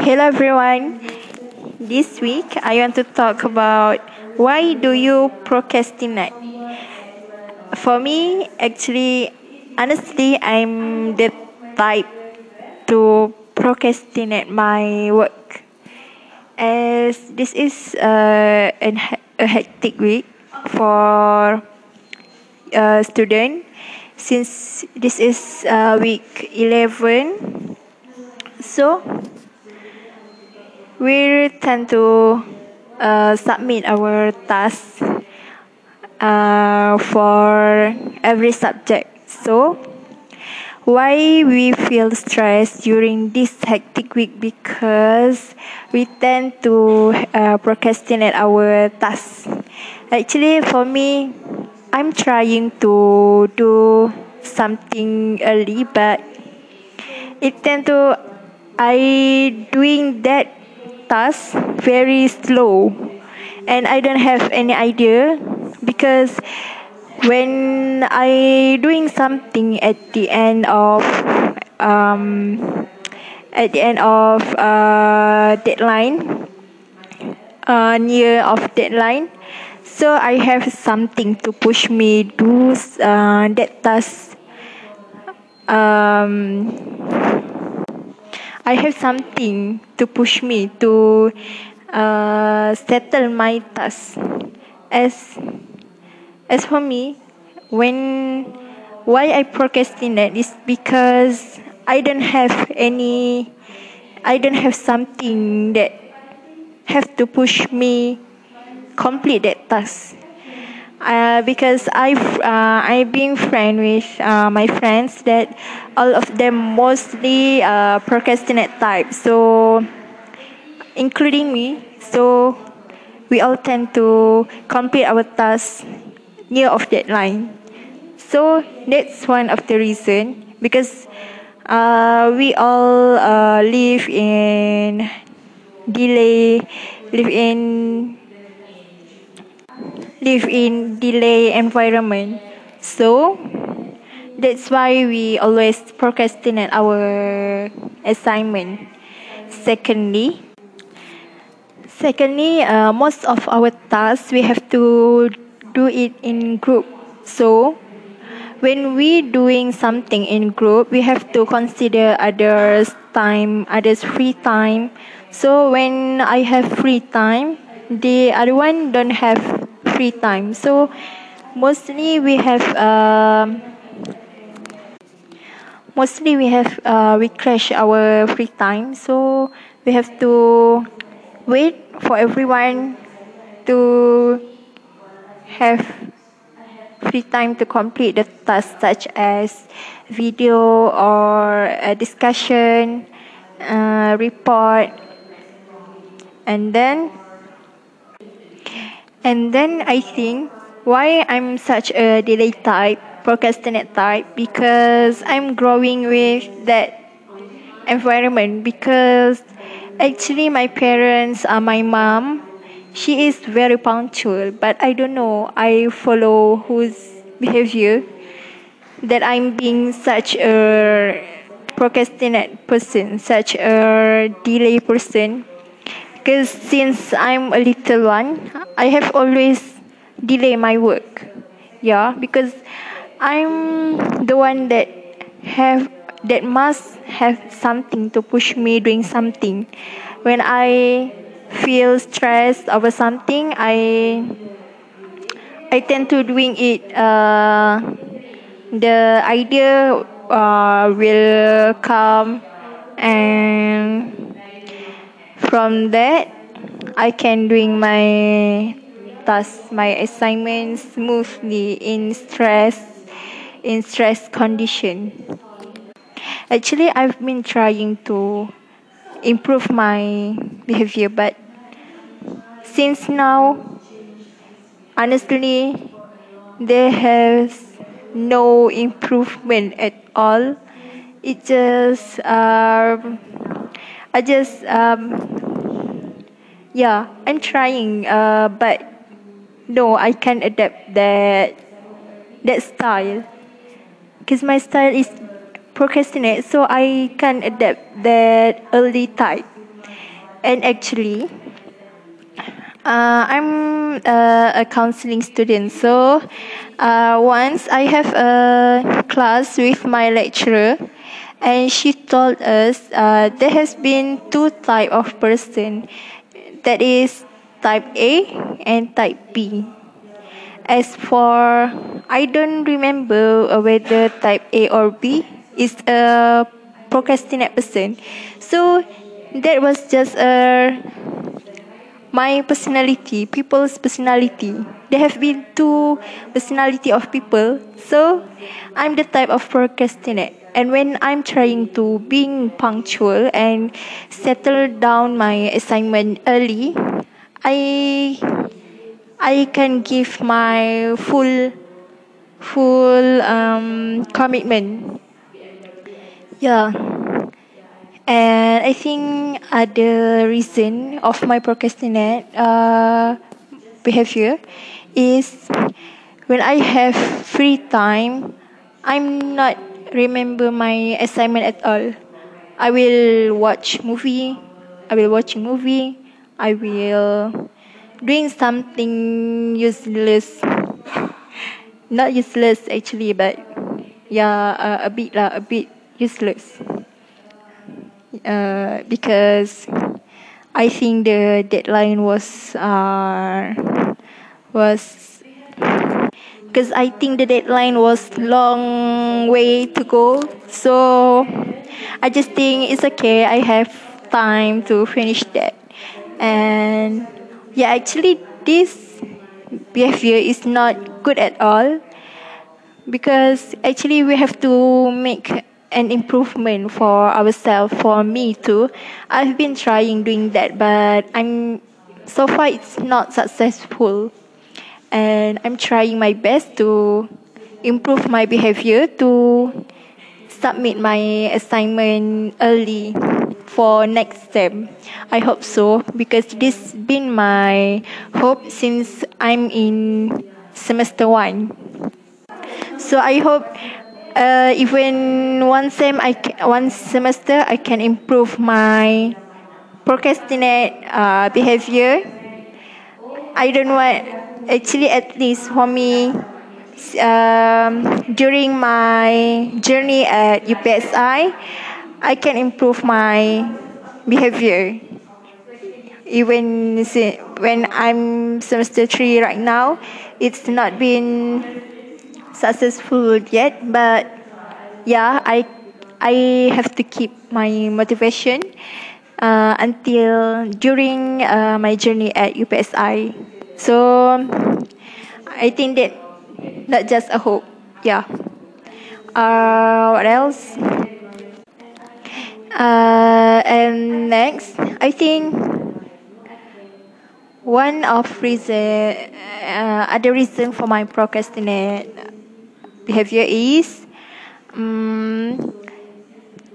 Hello everyone. This week I want to talk about why do you procrastinate? For me, actually, honestly, I'm the type to procrastinate my work. As this is uh, an, a hectic week for a student since this is uh, week 11 so we tend to uh, submit our tasks uh, for every subject. So why we feel stressed during this hectic week? Because we tend to uh, procrastinate our tasks actually for me I'm trying to do something early, but it tend to I doing that task very slow, and I don't have any idea because when I doing something at the end of um at the end of uh deadline uh near of deadline so I have something to push me do uh, that task. Um, I have something to push me to uh, settle my task. As as for me, when why I procrastinate is because I don't have any, I don't have something that have to push me complete that task. Uh, because I've uh, I've been friend with uh, my friends that all of them mostly uh, procrastinate type. So including me. So we all tend to complete our tasks near of deadline. So that's one of the reason. Because uh, we all uh, live in delay live in live in delay environment. So that's why we always procrastinate our assignment. Secondly, secondly, uh, most of our tasks we have to do it in group. So when we doing something in group, we have to consider others' time, others' free time. So when I have free time, the other one don't have free time. So mostly we have um, mostly we have uh, we crash our free time. So we have to wait for everyone to have free time to complete the task such as video or a discussion, uh, report, and then and then I think why I'm such a delay type, procrastinate type, because I'm growing with that environment. Because actually, my parents, uh, my mom, she is very punctual, but I don't know. I follow whose behavior that I'm being such a procrastinate person, such a delay person because since I'm a little one, I have always delay my work. Yeah, because I'm the one that have that must have something to push me doing something. When I feel stressed over something, I I tend to doing it. Uh, the idea uh, will come and from that I can doing my task my assignments smoothly in stress in stress condition. Actually I've been trying to improve my behavior but since now honestly there has no improvement at all. It just um I just um yeah I'm trying uh but no I can't adapt that that style because my style is procrastinate so I can't adapt that early type and actually uh, I'm uh, a counselling student. So uh, once I have a class with my lecturer, and she told us uh, there has been two type of person, that is type A and type B. As for I don't remember whether type A or B is a procrastinate person. So that was just a my personality, people's personality. There have been two personality of people. So I'm the type of procrastinate. And when I'm trying to being punctual and settle down my assignment early, I I can give my full full um commitment. Yeah. And I think other reason of my procrastinate uh, behavior is when I have free time, I'm not remember my assignment at all. I will watch movie. I will watch movie. I will doing something useless. not useless actually, but yeah, uh, a bit lah, a bit useless uh, because I think the deadline was uh, was because I think the deadline was long way to go. So I just think it's okay. I have time to finish that, and yeah, actually this behavior is not good at all because actually we have to make an improvement for ourselves for me too i've been trying doing that but i'm so far it's not successful and i'm trying my best to improve my behavior to submit my assignment early for next term i hope so because this been my hope since i'm in semester 1 so i hope uh, even one sem I can, one semester I can improve my procrastinate uh, behavior. I don't want actually at least for me um, during my journey at UPSI, I can improve my behavior. Even when I'm semester three right now, it's not been successful yet, but yeah, I I have to keep my motivation uh, until during uh, my journey at UPSI. So I think that not just a hope. Yeah. Uh, what else? Uh, and next, I think one of reason, uh, other reason for my procrastinate behavior is um,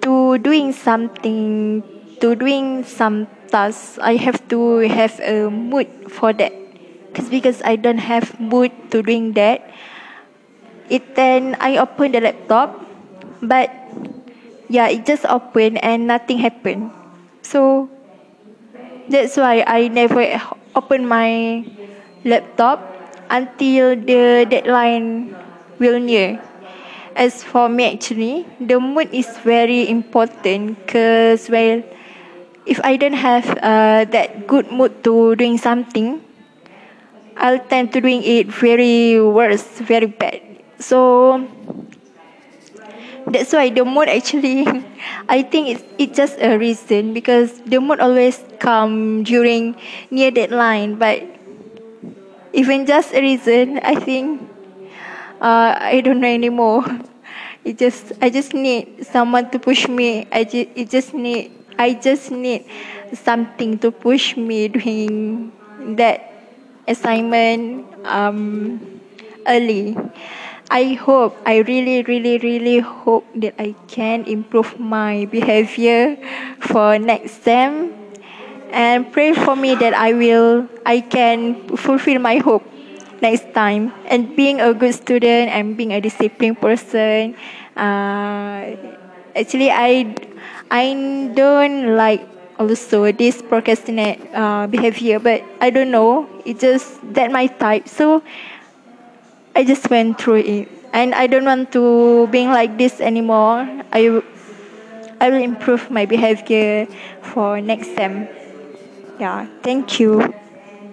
to doing something to doing some tasks I have to have a mood for that cause because I don't have mood to doing that it then I open the laptop but yeah it just open and nothing happened. so that's why I never open my laptop until the deadline will near. As for me actually, the mood is very important because well, if I don't have uh, that good mood to doing something, I'll tend to doing it very worse, very bad. So that's why the mood actually, I think it's it's just a reason because the mood always come during near deadline. But even just a reason, I think uh, I don't know anymore. It just I just need someone to push me. I just it just need I just need something to push me doing that assignment um early. I hope I really really really hope that I can improve my behavior for next sem and pray for me that I will I can fulfill my hope next time. And being a good student and being a disciplined person, uh, actually I I don't like also this procrastinate uh, behavior but I don't know. It just that my type. So I just went through it. And I don't want to being like this anymore. I I will improve my behavior for next time yeah thank you